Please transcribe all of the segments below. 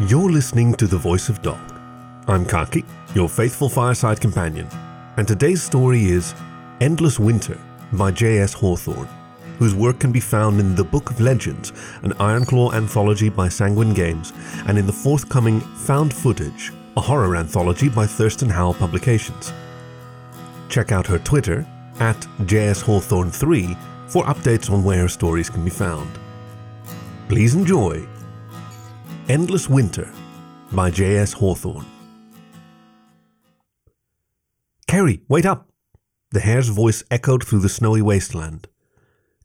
You're listening to The Voice of Dog. I'm Khaki, your faithful fireside companion, and today's story is Endless Winter by J.S. Hawthorne, whose work can be found in The Book of Legends, an Ironclaw anthology by Sanguine Games, and in the forthcoming Found Footage, a horror anthology by Thurston Howl Publications. Check out her Twitter at jshawthorn3 for updates on where her stories can be found. Please enjoy Endless Winter by J.S. Hawthorne. Carrie, wait up! The hare's voice echoed through the snowy wasteland.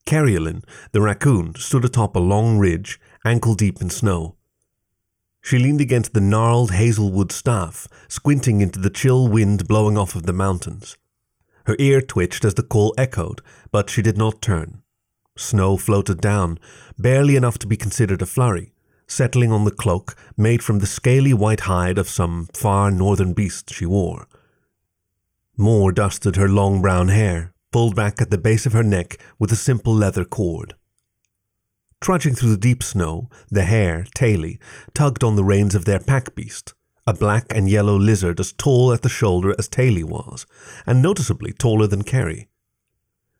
Carriolyn, the raccoon, stood atop a long ridge, ankle deep in snow. She leaned against the gnarled hazelwood staff, squinting into the chill wind blowing off of the mountains. Her ear twitched as the call echoed, but she did not turn. Snow floated down, barely enough to be considered a flurry, settling on the cloak made from the scaly white hide of some far northern beast she wore. More dusted her long brown hair, pulled back at the base of her neck with a simple leather cord. Trudging through the deep snow, the hare, Taily, tugged on the reins of their pack beast, a black and yellow lizard as tall at the shoulder as Taily was, and noticeably taller than Carrie.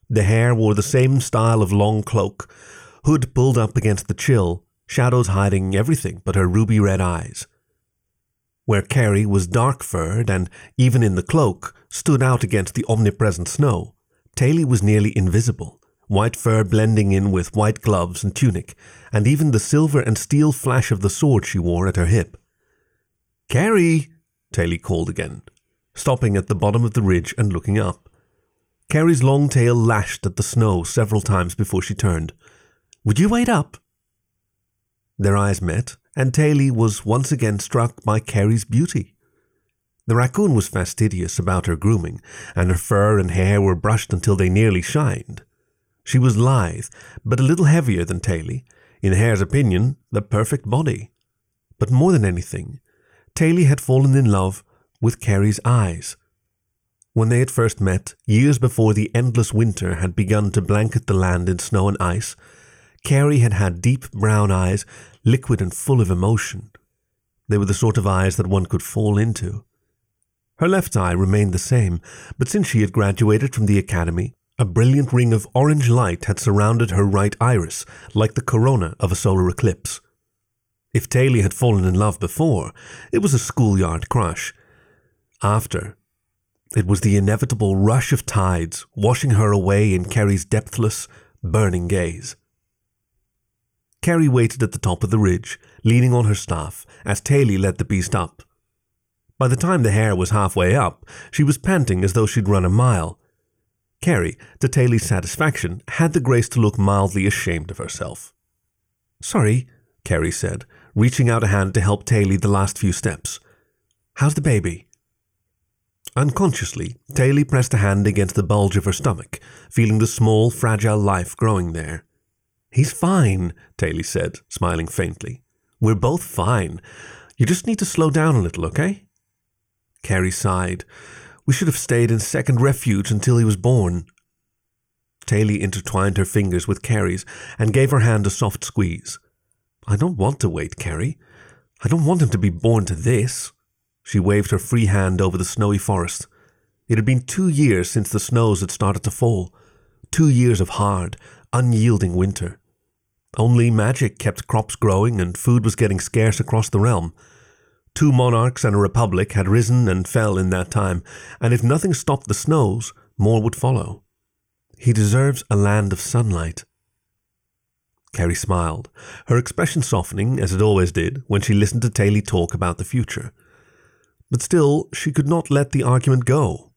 The hare wore the same style of long cloak, hood pulled up against the chill, shadows hiding everything but her ruby red eyes. Where Carrie was dark furred and, even in the cloak, stood out against the omnipresent snow, Taily was nearly invisible, white fur blending in with white gloves and tunic, and even the silver and steel flash of the sword she wore at her hip. Carrie! Taily called again, stopping at the bottom of the ridge and looking up. Carrie's long tail lashed at the snow several times before she turned. Would you wait up? Their eyes met, and Taily was once again struck by Carrie's beauty. The raccoon was fastidious about her grooming, and her fur and hair were brushed until they nearly shined. She was lithe, but a little heavier than Taily, in hare's opinion, the perfect body. But more than anything, Taily had fallen in love with Carrie's eyes. When they had first met, years before the endless winter had begun to blanket the land in snow and ice, Carrie had had deep brown eyes, liquid and full of emotion. They were the sort of eyes that one could fall into. Her left eye remained the same, but since she had graduated from the academy, a brilliant ring of orange light had surrounded her right iris, like the corona of a solar eclipse. If Taily had fallen in love before, it was a schoolyard crush. After, it was the inevitable rush of tides washing her away in Carrie's depthless, burning gaze. Carrie waited at the top of the ridge, leaning on her staff, as Taily led the beast up. By the time the hare was halfway up, she was panting as though she'd run a mile. Carrie, to Taily's satisfaction, had the grace to look mildly ashamed of herself. Sorry, Carrie said, reaching out a hand to help Taily the last few steps. How's the baby? Unconsciously, Taily pressed a hand against the bulge of her stomach, feeling the small, fragile life growing there. He's fine, Taily said, smiling faintly. We're both fine. You just need to slow down a little, okay? Carrie sighed. We should have stayed in second refuge until he was born. Taily intertwined her fingers with Carrie's and gave her hand a soft squeeze. I don't want to wait, Carrie. I don't want him to be born to this. She waved her free hand over the snowy forest. It had been two years since the snows had started to fall. Two years of hard, unyielding winter. Only magic kept crops growing and food was getting scarce across the realm. Two monarchs and a republic had risen and fell in that time, and if nothing stopped the snows, more would follow. He deserves a land of sunlight. Carrie smiled, her expression softening as it always did when she listened to Taily talk about the future. But still, she could not let the argument go.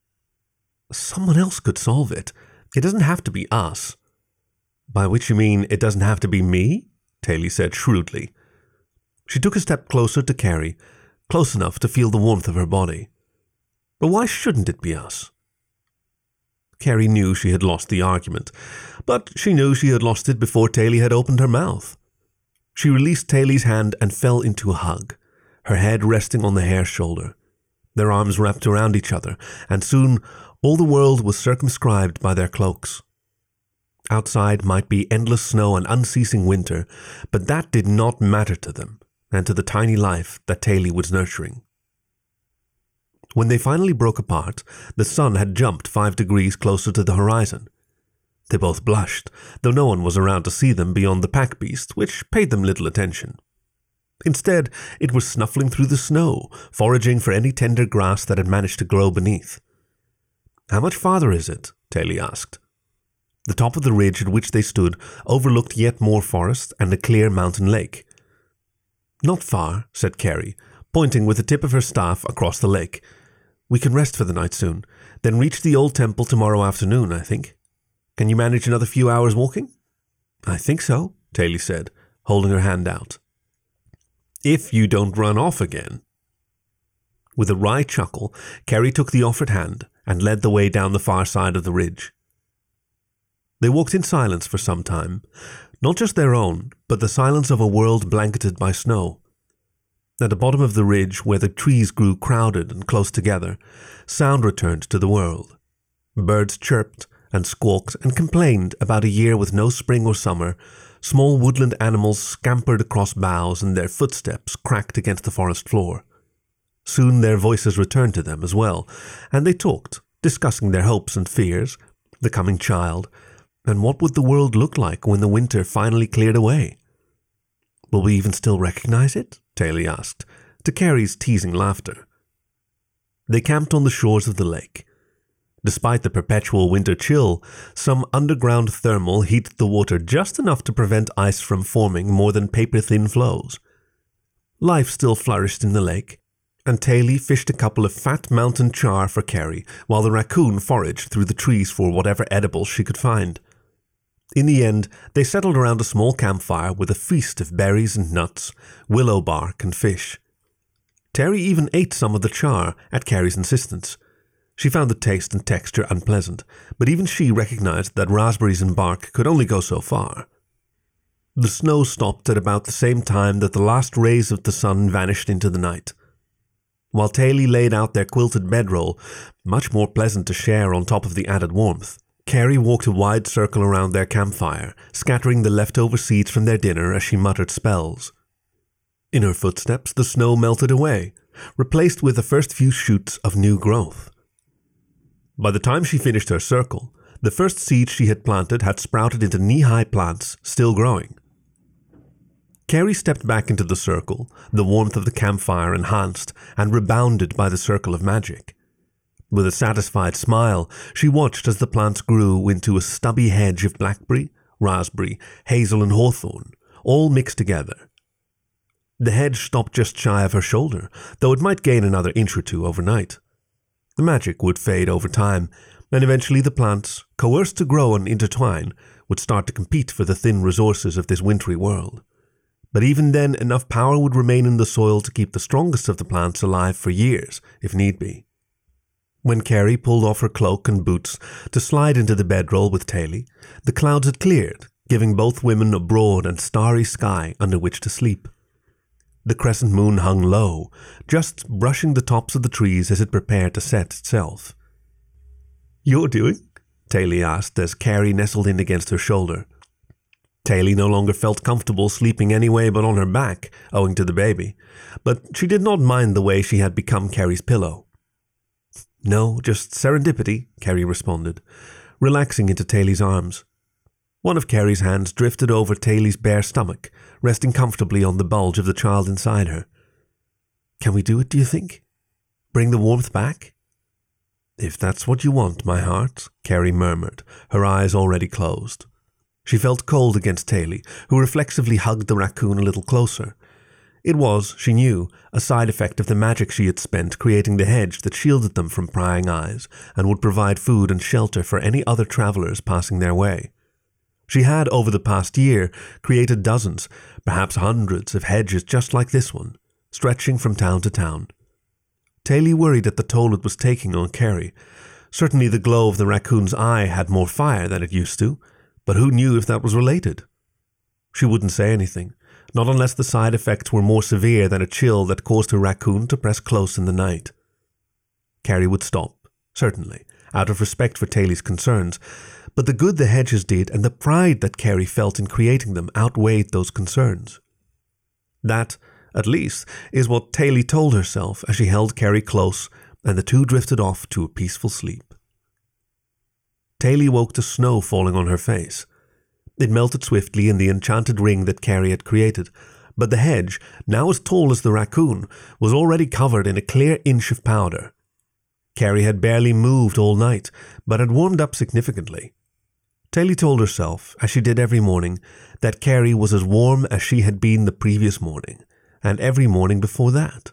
Someone else could solve it. It doesn't have to be us. By which you mean it doesn't have to be me? Taily said shrewdly. She took a step closer to Carrie, close enough to feel the warmth of her body. But why shouldn't it be us? Carrie knew she had lost the argument, but she knew she had lost it before Taily had opened her mouth. She released Taily's hand and fell into a hug, her head resting on the hare's shoulder. Their arms wrapped around each other, and soon all the world was circumscribed by their cloaks. Outside might be endless snow and unceasing winter, but that did not matter to them. and to the tiny life that Taily was nurturing. When they finally broke apart, the sun had jumped five degrees closer to the horizon. They both blushed, though no one was around to see them beyond the pack beast, which paid them little attention. Instead, it was snuffling through the snow, foraging for any tender grass that had managed to grow beneath. How much farther is it? Taily asked. The top of the ridge at which they stood overlooked yet more forest and a clear mountain lake. Not far, said Carrie, pointing with the tip of her staff across the lake. We can rest for the night soon, then reach the old temple tomorrow afternoon, I think. Can you manage another few hours walking? I think so, Taily said, holding her hand out. If you don't run off again. With a wry chuckle, Carrie took the offered hand and led the way down the far side of the ridge. They walked in silence for some time, not just their own, but the silence of a world blanketed by snow. At the bottom of the ridge, where the trees grew crowded and close together, sound returned to the world. Birds chirped and squawked and complained about a year with no spring or summer. Small woodland animals scampered across boughs and their footsteps cracked against the forest floor. Soon their voices returned to them as well, and they talked, discussing their hopes and fears, the coming child, and what would the world look like when the winter finally cleared away. Will we even still recognize it? Taily asked, to Carrie's teasing laughter. They camped on the shores of the lake. Despite the perpetual winter chill, some underground thermal heated the water just enough to prevent ice from forming more than paper thin floes. Life still flourished in the lake, and Taily fished a couple of fat mountain char for Carrie, while the raccoon foraged through the trees for whatever edibles she could find. In the end, they settled around a small campfire with a feast of berries and nuts, willow bark and fish. Taily even ate some of the char at Carrie's insistence. She found the taste and texture unpleasant, but even she recognized that raspberries and bark could only go so far. The snow stopped at about the same time that the last rays of the sun vanished into the night. While Taily laid out their quilted bedroll, much more pleasant to share on top of the added warmth, Carrie walked a wide circle around their campfire, scattering the leftover seeds from their dinner as she muttered spells. In her footsteps, the snow melted away, replaced with the first few shoots of new growth. By the time she finished her circle, the first seeds she had planted had sprouted into knee high plants, still growing. Carrie stepped back into the circle, the warmth of the campfire enhanced and rebounded by the circle of magic. With a satisfied smile, she watched as the plants grew into a stubby hedge of blackberry, raspberry, hazel, and hawthorn, all mixed together. The hedge stopped just shy of her shoulder, though it might gain another inch or two overnight. The magic would fade over time, and eventually the plants, coerced to grow and intertwine, would start to compete for the thin resources of this wintry world. But even then, enough power would remain in the soil to keep the strongest of the plants alive for years, if need be. When Carrie pulled off her cloak and boots to slide into the bedroll with Taily, the clouds had cleared, giving both women a broad and starry sky under which to sleep. The crescent moon hung low, just brushing the tops of the trees as it prepared to set itself. You're doing? Taily asked as Carrie nestled in against her shoulder. Taily no longer felt comfortable sleeping anyway but on her back, owing to the baby, but she did not mind the way she had become Carrie's pillow. No, just serendipity, Carrie responded, relaxing into Taily's arms. One of Carrie's hands drifted over Taily's bare stomach, resting comfortably on the bulge of the child inside her. Can we do it, do you think? Bring the warmth back? If that's what you want, my heart, Carrie murmured, her eyes already closed. She felt cold against Taily, who reflexively hugged the raccoon a little closer, it was, she knew, a side effect of the magic she had spent creating the hedge that shielded them from prying eyes and would provide food and shelter for any other travelers passing their way. She had, over the past year, created dozens, perhaps hundreds, of hedges just like this one, stretching from town to town. Taily worried at the toll it was taking on Carrie. Certainly the glow of the raccoon's eye had more fire than it used to, but who knew if that was related? She wouldn't say anything, not unless the side effects were more severe than a chill that caused a raccoon to press close in the night. Carrie would stop, certainly, out of respect for Taily's concerns, but the good the hedges did and the pride that Carrie felt in creating them outweighed those concerns. That, at least, is what Taily told herself as she held Carrie close and the two drifted off to a peaceful sleep. Taily woke to snow falling on her face. It melted swiftly in the enchanted ring that Carrie had created, but the hedge, now as tall as the raccoon, was already covered in a clear inch of powder. Carrie had barely moved all night, but had warmed up significantly. Taily told herself, as she did every morning, that Carrie was as warm as she had been the previous morning, and every morning before that.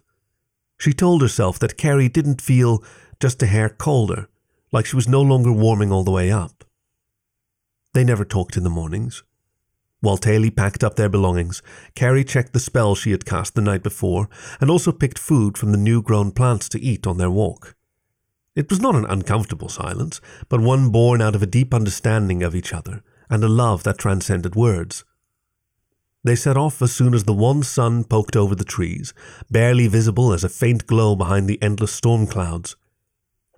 She told herself that Carrie didn't feel just a hair colder, like she was no longer warming all the way up. They never talked in the mornings. While Taily packed up their belongings, Carrie checked the spell she had cast the night before and also picked food from the new grown plants to eat on their walk. It was not an uncomfortable silence, but one born out of a deep understanding of each other and a love that transcended words. They set off as soon as the one sun poked over the trees, barely visible as a faint glow behind the endless storm clouds.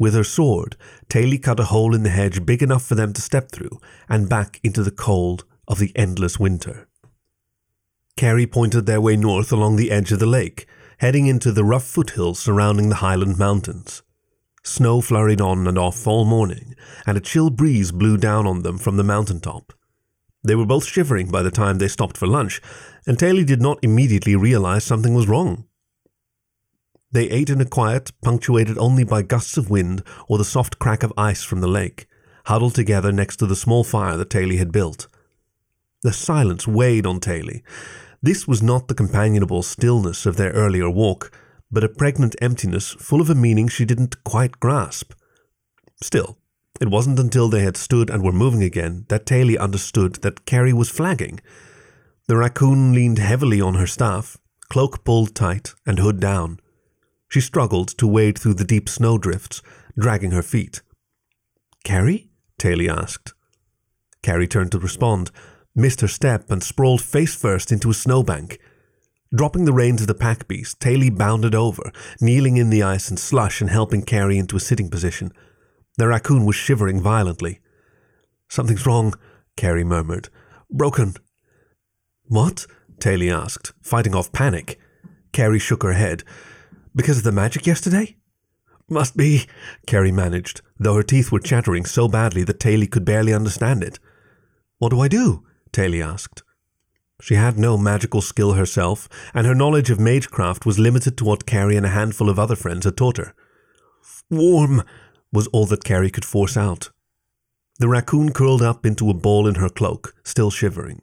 With her sword, Taily cut a hole in the hedge big enough for them to step through and back into the cold of the endless winter. Carrie pointed their way north along the edge of the lake, heading into the rough foothills surrounding the Highland Mountains. Snow flurried on and off all morning, and a chill breeze blew down on them from the mountain top. They were both shivering by the time they stopped for lunch, and Taily did not immediately realize something was wrong. They ate in a quiet, punctuated only by gusts of wind or the soft crack of ice from the lake, huddled together next to the small fire that Taily had built. The silence weighed on Taily. This was not the companionable stillness of their earlier walk, but a pregnant emptiness full of a meaning she didn't quite grasp. Still, it wasn't until they had stood and were moving again that Taily understood that Carrie was flagging. The raccoon leaned heavily on her staff, cloak pulled tight and hood down. She struggled to wade through the deep snowdrifts, dragging her feet. Carrie? Taily asked. Carrie turned to respond, missed her step, and sprawled face first into a snowbank. Dropping the reins of the pack beast, Taily bounded over, kneeling in the ice and slush and helping Carrie into a sitting position. The raccoon was shivering violently. Something's wrong, Carrie murmured. Broken. What? Taily asked, fighting off panic. Carrie shook her head. Because of the magic yesterday? Must be, Carrie managed, though her teeth were chattering so badly that Taily could barely understand it. What do I do? Taily asked. She had no magical skill herself, and her knowledge of magecraft was limited to what Carrie and a handful of other friends had taught her. Warm, was all that Carrie could force out. The raccoon curled up into a ball in her cloak, still shivering.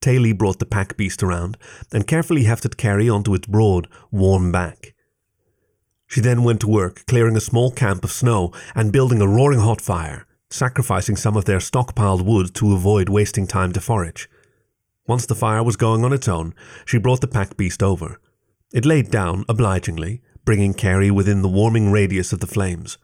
Taily brought the pack beast around and carefully hefted Carrie onto its broad, warm back. She then went to work clearing a small camp of snow and building a roaring hot fire, sacrificing some of their stockpiled wood to avoid wasting time to forage. Once the fire was going on its own, she brought the pack beast over. It laid down obligingly, bringing Carrie within the warming radius of the flames.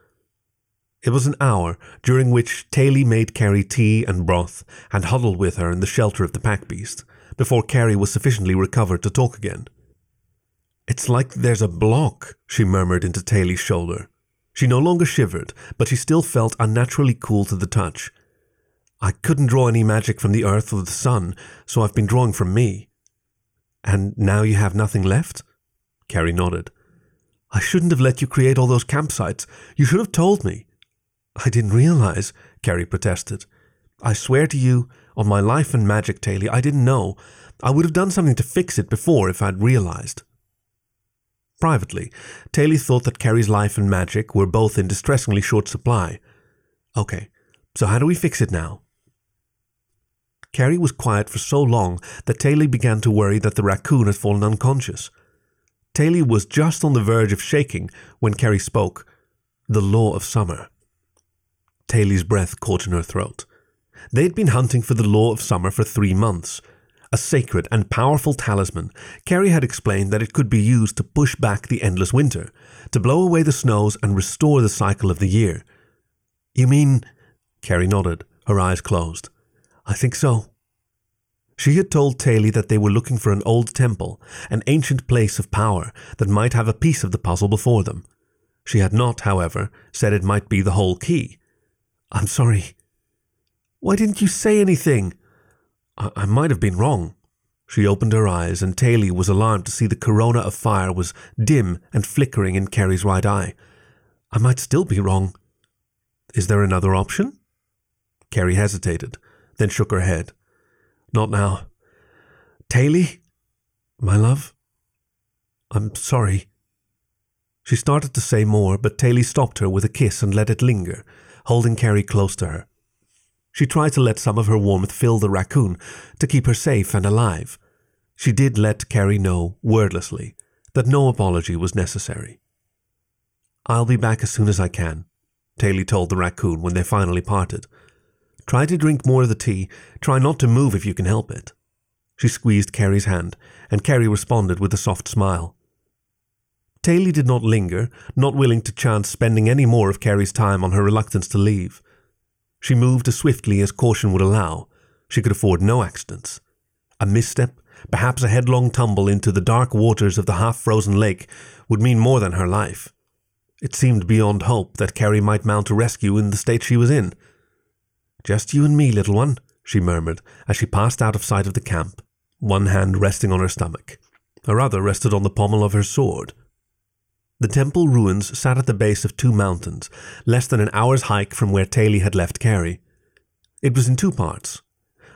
It was an hour during which Taily made Carrie tea and broth and huddled with her in the shelter of the pack beast, before Carrie was sufficiently recovered to talk again. It's like there's a block, she murmured into Taily's shoulder. She no longer shivered, but she still felt unnaturally cool to the touch. I couldn't draw any magic from the earth or the sun, so I've been drawing from me. And now you have nothing left? Carrie nodded. I shouldn't have let you create all those campsites. You should have told me. I didn't realize, Carrie protested. I swear to you, on my life and magic, Taily, I didn't know. I would have done something to fix it before if I'd realized. Privately, Taily thought that Carrie's life and magic were both in distressingly short supply. Okay, so how do we fix it now? Carrie was quiet for so long that Taily began to worry that the raccoon had fallen unconscious. Taily was just on the verge of shaking when Carrie spoke. The law of summer. Taily's breath caught in her throat. They had been hunting for the law of summer for three months, a sacred and powerful talisman, Carrie had explained that it could be used to push back the endless winter, to blow away the snows and restore the cycle of the year. You mean? Carrie nodded, her eyes closed. I think so. She had told Taily that they were looking for an old temple, an ancient place of power that might have a piece of the puzzle before them. She had not, however, said it might be the whole key. I'm sorry. Why didn't you say anything? I, I might have been wrong. She opened her eyes, and Taily was alarmed to see the corona of fire was dim and flickering in Carrie's right eye. I might still be wrong. Is there another option? Carrie hesitated, then shook her head. Not now. Taily? My love? I'm sorry. She started to say more, but Taily stopped her with a kiss and let it linger, holding Carrie close to her. She tried to let some of her warmth fill the raccoon to keep her safe and alive. She did let Carrie know, wordlessly, that no apology was necessary. I'll be back as soon as I can, Taily told the raccoon when they finally parted. Try to drink more of the tea. Try not to move if you can help it. She squeezed Carrie's hand, and Carrie responded with a soft smile. Taily did not linger, not willing to chance spending any more of Carrie's time on her reluctance to leave. She moved as swiftly as caution would allow. She could afford no accidents. A misstep, perhaps a headlong tumble into the dark waters of the half frozen lake, would mean more than her life. It seemed beyond hope that Carrie might mount a rescue in the state she was in. Just you and me, little one, she murmured as she passed out of sight of the camp, one hand resting on her stomach. Her other rested on the pommel of her sword. The temple ruins sat at the base of two mountains, less than an hour's hike from where Taily had left Carrie. It was in two parts.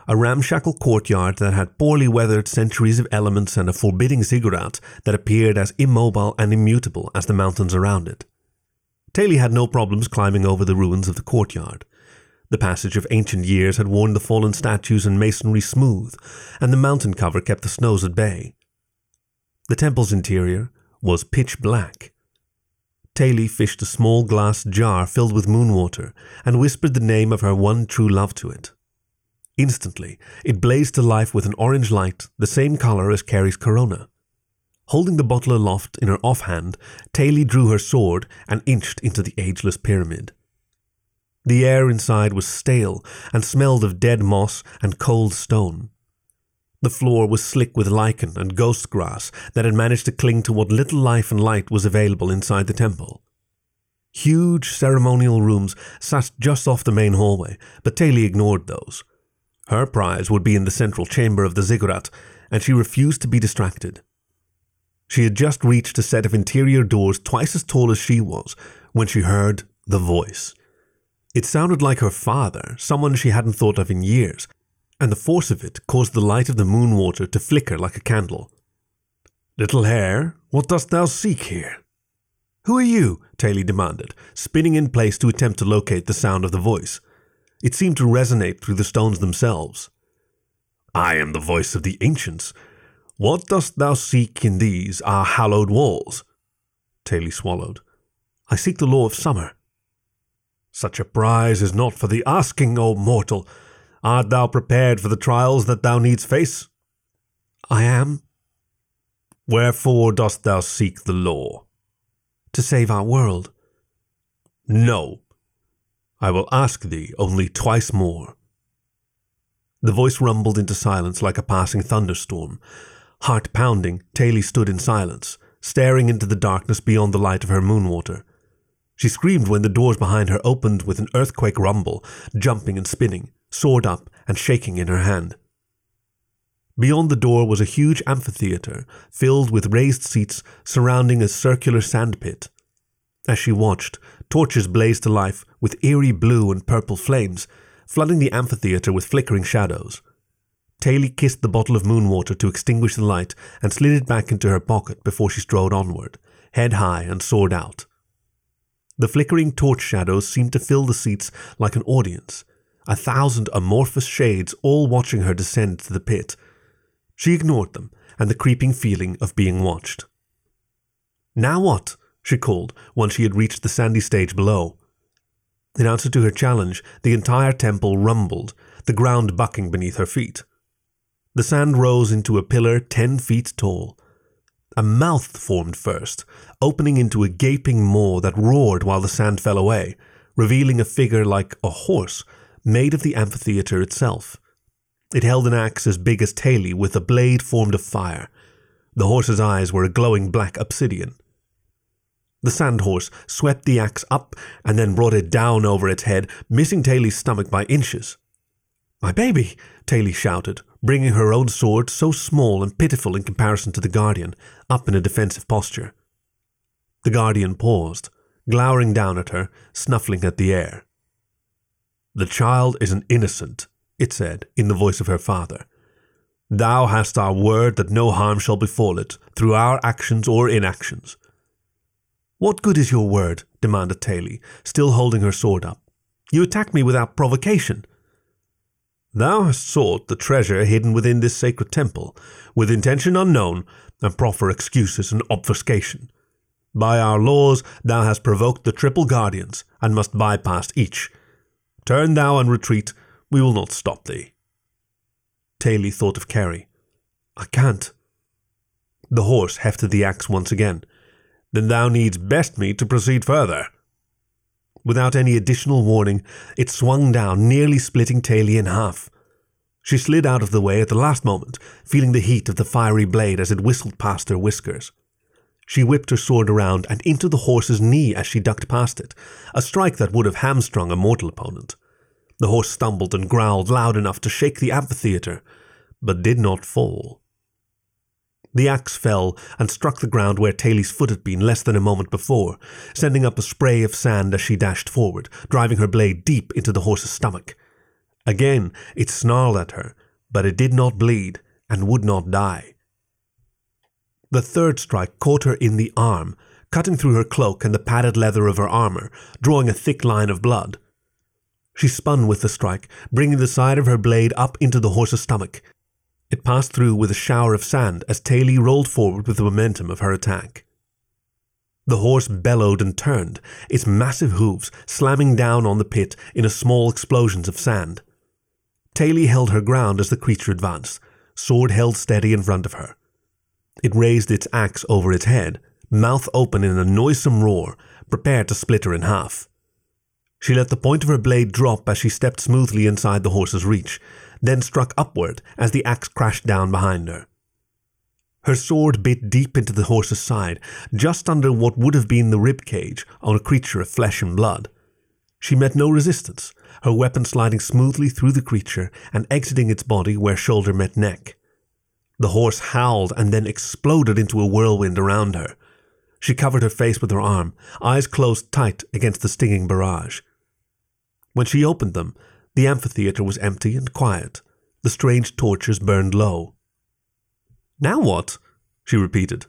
A ramshackle courtyard that had poorly weathered centuries of elements and a forbidding ziggurat that appeared as immobile and immutable as the mountains around it. Taily had no problems climbing over the ruins of the courtyard. The passage of ancient years had worn the fallen statues and masonry smooth, and the mountain cover kept the snows at bay. The temple's interior, was pitch black. Taily fished a small glass jar filled with moon water and whispered the name of her one true love to it. Instantly, it blazed to life with an orange light, the same color as Carrie's corona. Holding the bottle aloft in her offhand, Taily drew her sword and inched into the ageless pyramid. The air inside was stale and smelled of dead moss and cold stone. The floor was slick with lichen and ghost grass that had managed to cling to what little life and light was available inside the temple. Huge ceremonial rooms sat just off the main hallway, but Taily ignored those. Her prize would be in the central chamber of the ziggurat, and she refused to be distracted. She had just reached a set of interior doors twice as tall as she was when she heard the voice. It sounded like her father, someone she hadn't thought of in years, and the force of it caused the light of the moon water to flicker like a candle. Little hare, what dost thou seek here? Who are you? Taily demanded, spinning in place to attempt to locate the sound of the voice. It seemed to resonate through the stones themselves. I am the voice of the ancients. What dost thou seek in these, our hallowed walls? Taily swallowed. I seek the law of summer. Such a prize is not for the asking, O mortal. Art thou prepared for the trials that thou needst face? I am. Wherefore dost thou seek the law? To save our world. No. I will ask thee only twice more. The voice rumbled into silence like a passing thunderstorm. Heart pounding, Taily stood in silence, staring into the darkness beyond the light of her moonwater. She screamed when the doors behind her opened with an earthquake rumble, jumping and spinning sword up and shaking in her hand. Beyond the door was a huge amphitheater filled with raised seats surrounding a circular sandpit. As she watched, torches blazed to life with eerie blue and purple flames, flooding the amphitheater with flickering shadows. Taily kissed the bottle of moon water to extinguish the light and slid it back into her pocket before she strode onward, head high and sword out. The flickering torch shadows seemed to fill the seats like an audience, a thousand amorphous shades all watching her descend to the pit. She ignored them and the creeping feeling of being watched. Now what? she called once she had reached the sandy stage below. In answer to her challenge, the entire temple rumbled, the ground bucking beneath her feet. The sand rose into a pillar ten feet tall. A mouth formed first, opening into a gaping maw that roared while the sand fell away, revealing a figure like a horse made of the amphitheatre itself. It held an axe as big as Taily with a blade formed of fire. The horse's eyes were a glowing black obsidian. The sand horse swept the axe up and then brought it down over its head, missing Taily's stomach by inches. My baby, Taily shouted, bringing her own sword, so small and pitiful in comparison to the Guardian, up in a defensive posture. The Guardian paused, glowering down at her, snuffling at the air. The child is an innocent, it said, in the voice of her father. Thou hast our word that no harm shall befall it, through our actions or inactions. What good is your word? demanded Taily, still holding her sword up. You attack me without provocation. Thou hast sought the treasure hidden within this sacred temple, with intention unknown, and proffer excuses and obfuscation. By our laws, thou hast provoked the triple guardians, and must bypass each. Turn thou and retreat, we will not stop thee. Taily thought of Carrie. I can't. The horse hefted the axe once again. Then thou needs best me to proceed further. Without any additional warning, it swung down, nearly splitting Taily in half. She slid out of the way at the last moment, feeling the heat of the fiery blade as it whistled past her whiskers. She whipped her sword around and into the horse's knee as she ducked past it, a strike that would have hamstrung a mortal opponent. The horse stumbled and growled loud enough to shake the amphitheater, but did not fall. The axe fell and struck the ground where Taily's foot had been less than a moment before, sending up a spray of sand as she dashed forward, driving her blade deep into the horse's stomach. Again it snarled at her, but it did not bleed and would not die. The third strike caught her in the arm, cutting through her cloak and the padded leather of her armor, drawing a thick line of blood. She spun with the strike, bringing the side of her blade up into the horse's stomach, it passed through with a shower of sand as Taily rolled forward with the momentum of her attack. The horse bellowed and turned, its massive hooves slamming down on the pit in a small explosions of sand. Taily held her ground as the creature advanced, sword held steady in front of her. It raised its axe over its head, mouth open in a noisome roar, prepared to split her in half. She let the point of her blade drop as she stepped smoothly inside the horse's reach, then struck upward as the axe crashed down behind her. Her sword bit deep into the horse's side, just under what would have been the rib cage on a creature of flesh and blood. She met no resistance, her weapon sliding smoothly through the creature and exiting its body where shoulder met neck. The horse howled and then exploded into a whirlwind around her. She covered her face with her arm, eyes closed tight against the stinging barrage. When she opened them, the amphitheater was empty and quiet. The strange torches burned low. Now what? she repeated.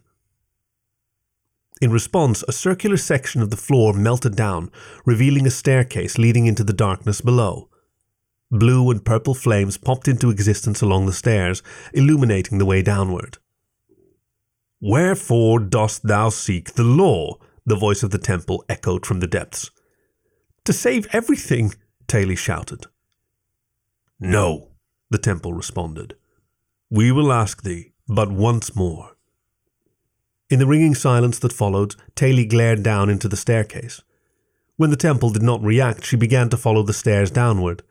In response, a circular section of the floor melted down, revealing a staircase leading into the darkness below. Blue and purple flames popped into existence along the stairs, illuminating the way downward. Wherefore dost thou seek the law? The voice of the temple echoed from the depths. To save everything, Taily shouted. No, the temple responded. We will ask thee but once more. In the ringing silence that followed, Taily glared down into the staircase. When the temple did not react, she began to follow the stairs downward.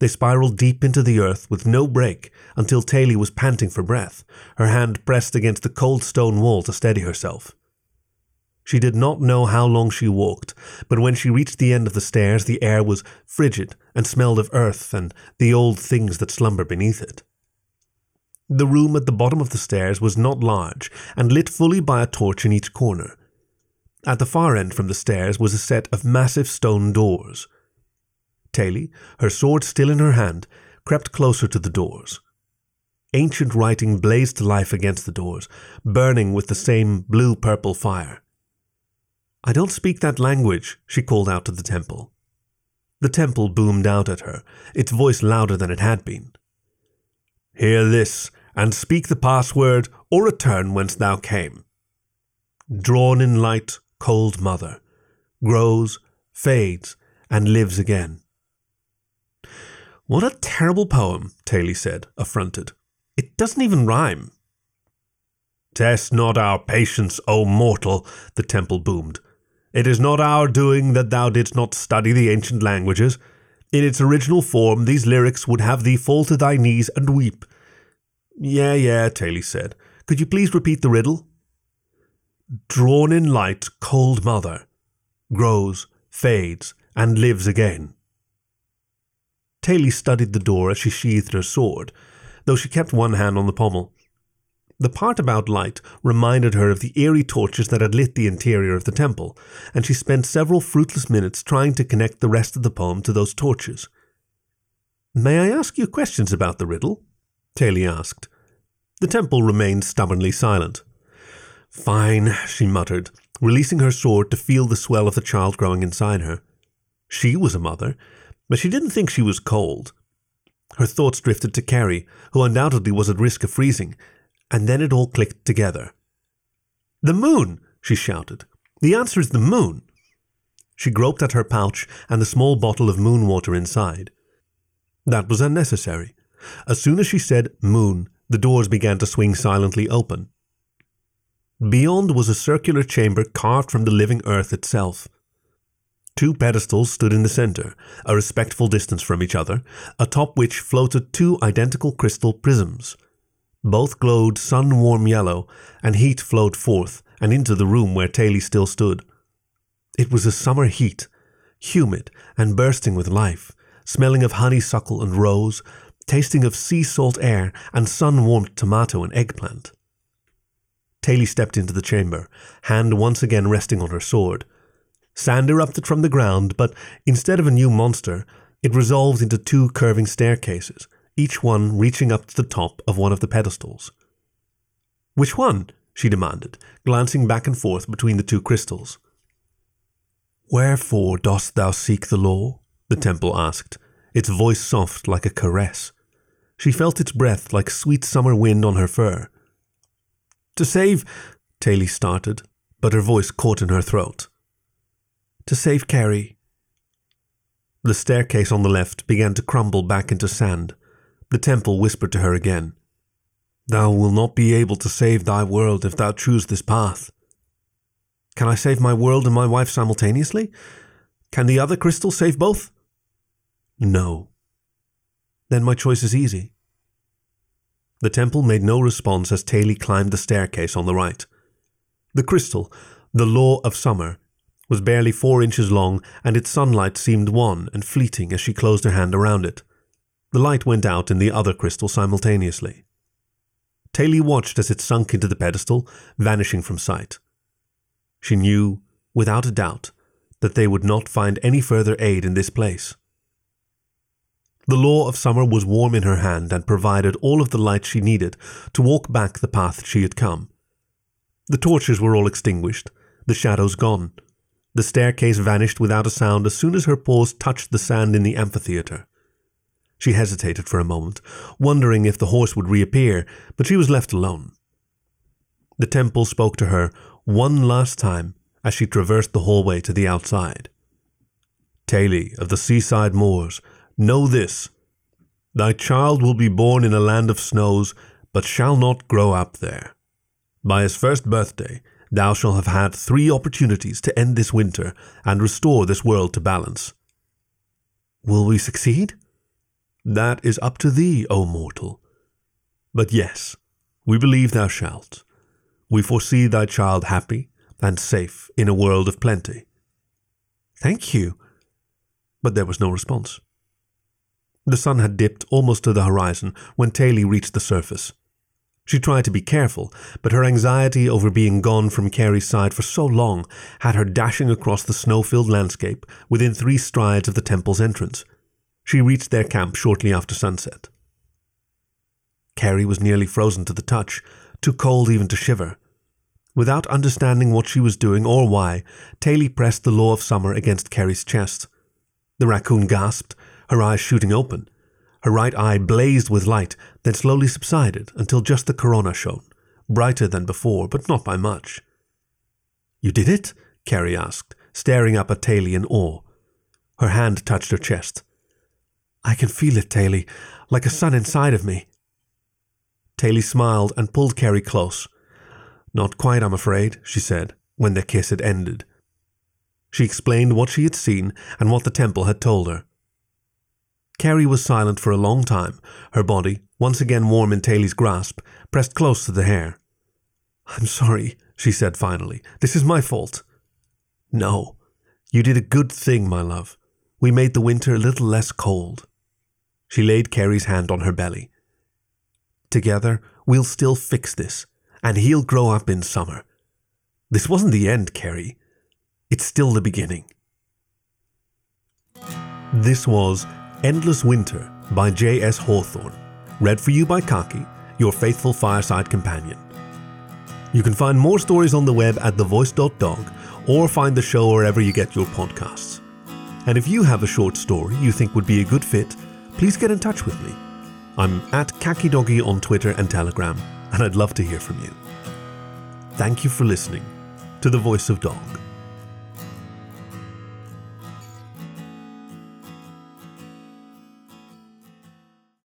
They spiraled deep into the earth with no break until Taily was panting for breath, her hand pressed against the cold stone wall to steady herself. She did not know how long she walked, but when she reached the end of the stairs, the air was frigid and smelled of earth and the old things that slumber beneath it. The room at the bottom of the stairs was not large and lit fully by a torch in each corner. At the far end from the stairs was a set of massive stone doors. Taily, her sword still in her hand, crept closer to the doors. Ancient writing blazed to life against the doors, burning with the same blue purple fire. I don't speak that language, she called out to the temple. The temple boomed out at her, its voice louder than it had been. Hear this, and speak the password, or return whence thou came. Drawn in light, cold mother, grows, fades, and lives again. What a terrible poem, Taily said, affronted. It doesn't even rhyme. Test not our patience, O mortal, the temple boomed. It is not our doing that thou didst not study the ancient languages. In its original form, these lyrics would have thee fall to thy knees and weep. Yeah, yeah, Taily said. Could you please repeat the riddle? Drawn in light, cold mother, grows, fades, and lives again. Taily studied the door as she sheathed her sword. though she kept one hand on the pommel. The part about light reminded her of the eerie torches that had lit the interior of the temple, and she spent several fruitless minutes trying to connect the rest of the poem to those torches. May I ask you questions about the riddle? Taily asked. The temple remained stubbornly silent. Fine, she muttered, releasing her sword to feel the swell of the child growing inside her. She was a mother, but she didn't think she was cold. Her thoughts drifted to Carrie, who undoubtedly was at risk of freezing, and then it all clicked together. The moon, she shouted. The answer is the moon. She groped at her pouch and the small bottle of moon water inside. That was unnecessary. As soon as she said moon, the doors began to swing silently open. Beyond was a circular chamber carved from the living earth itself. Two pedestals stood in the center, a respectful distance from each other, atop which floated two identical crystal prisms. Both glowed sun warm yellow, and heat flowed forth and into the room where Taily still stood. It was a summer heat, humid and bursting with life, smelling of honeysuckle and rose, tasting of sea salt air and sun warmed tomato and eggplant. Taily stepped into the chamber, hand once again resting on her sword. Sand erupted from the ground, but instead of a new monster, it resolved into two curving staircases, each one reaching up to the top of one of the pedestals. Which one? she demanded, glancing back and forth between the two crystals. Wherefore dost thou seek the law? the temple asked, its voice soft like a caress. She felt its breath like sweet summer wind on her fur. To save, Taily started, but her voice caught in her throat. To save Carrie. The staircase on the left began to crumble back into sand. The temple whispered to her again. Thou wilt not be able to save thy world if thou choose this path. Can I save my world and my wife simultaneously? Can the other crystal save both? No. Then my choice is easy. The temple made no response as Taily climbed the staircase on the right. The crystal, the law of summer, was barely four inches long, and its sunlight seemed wan and fleeting as she closed her hand around it. The light went out in the other crystal simultaneously. Taily watched as it sunk into the pedestal, vanishing from sight. She knew, without a doubt, that they would not find any further aid in this place. The law of summer was warm in her hand and provided all of the light she needed to walk back the path she had come. The torches were all extinguished, the shadows gone. The staircase vanished without a sound as soon as her paws touched the sand in the amphitheater. She hesitated for a moment, wondering if the horse would reappear, but she was left alone. The temple spoke to her one last time as she traversed the hallway to the outside. Taily of the seaside moors Know this Thy child will be born in a land of snows, but shall not grow up there. By his first birthday, thou shalt have had three opportunities to end this winter and restore this world to balance. Will we succeed? That is up to thee, O mortal. But yes, we believe thou shalt. We foresee thy child happy and safe in a world of plenty. Thank you. But there was no response. The sun had dipped almost to the horizon when Taily reached the surface. She tried to be careful, but her anxiety over being gone from Carrie's side for so long had her dashing across the snow filled landscape within three strides of the temple's entrance. She reached their camp shortly after sunset. Carrie was nearly frozen to the touch, too cold even to shiver. Without understanding what she was doing or why, Taily pressed the law of summer against Carrie's chest. The raccoon gasped her eyes shooting open. Her right eye blazed with light, then slowly subsided until just the corona shone, brighter than before, but not by much. You did it? Carrie asked, staring up at Taily in awe. Her hand touched her chest. I can feel it, Taily, like a sun inside of me. Taily smiled and pulled Carrie close. Not quite, I'm afraid, she said, when their kiss had ended. She explained what she had seen and what the temple had told her. Carrie was silent for a long time, her body, once again warm in Taily's grasp, pressed close to the hare. I'm sorry, she said finally. This is my fault. No, you did a good thing, my love. We made the winter a little less cold. She laid Carrie's hand on her belly. Together, we'll still fix this, and he'll grow up in summer. This wasn't the end, Carrie. It's still the beginning. This was Endless Winter by J.S. Hawthorne, read for you by Khaki, your faithful fireside companion. You can find more stories on the web at thevoice.dog or find the show wherever you get your podcasts. And if you have a short story you think would be a good fit, please get in touch with me. I'm at KhakiDoggy on Twitter and Telegram, and I'd love to hear from you. Thank you for listening to The Voice of Dog.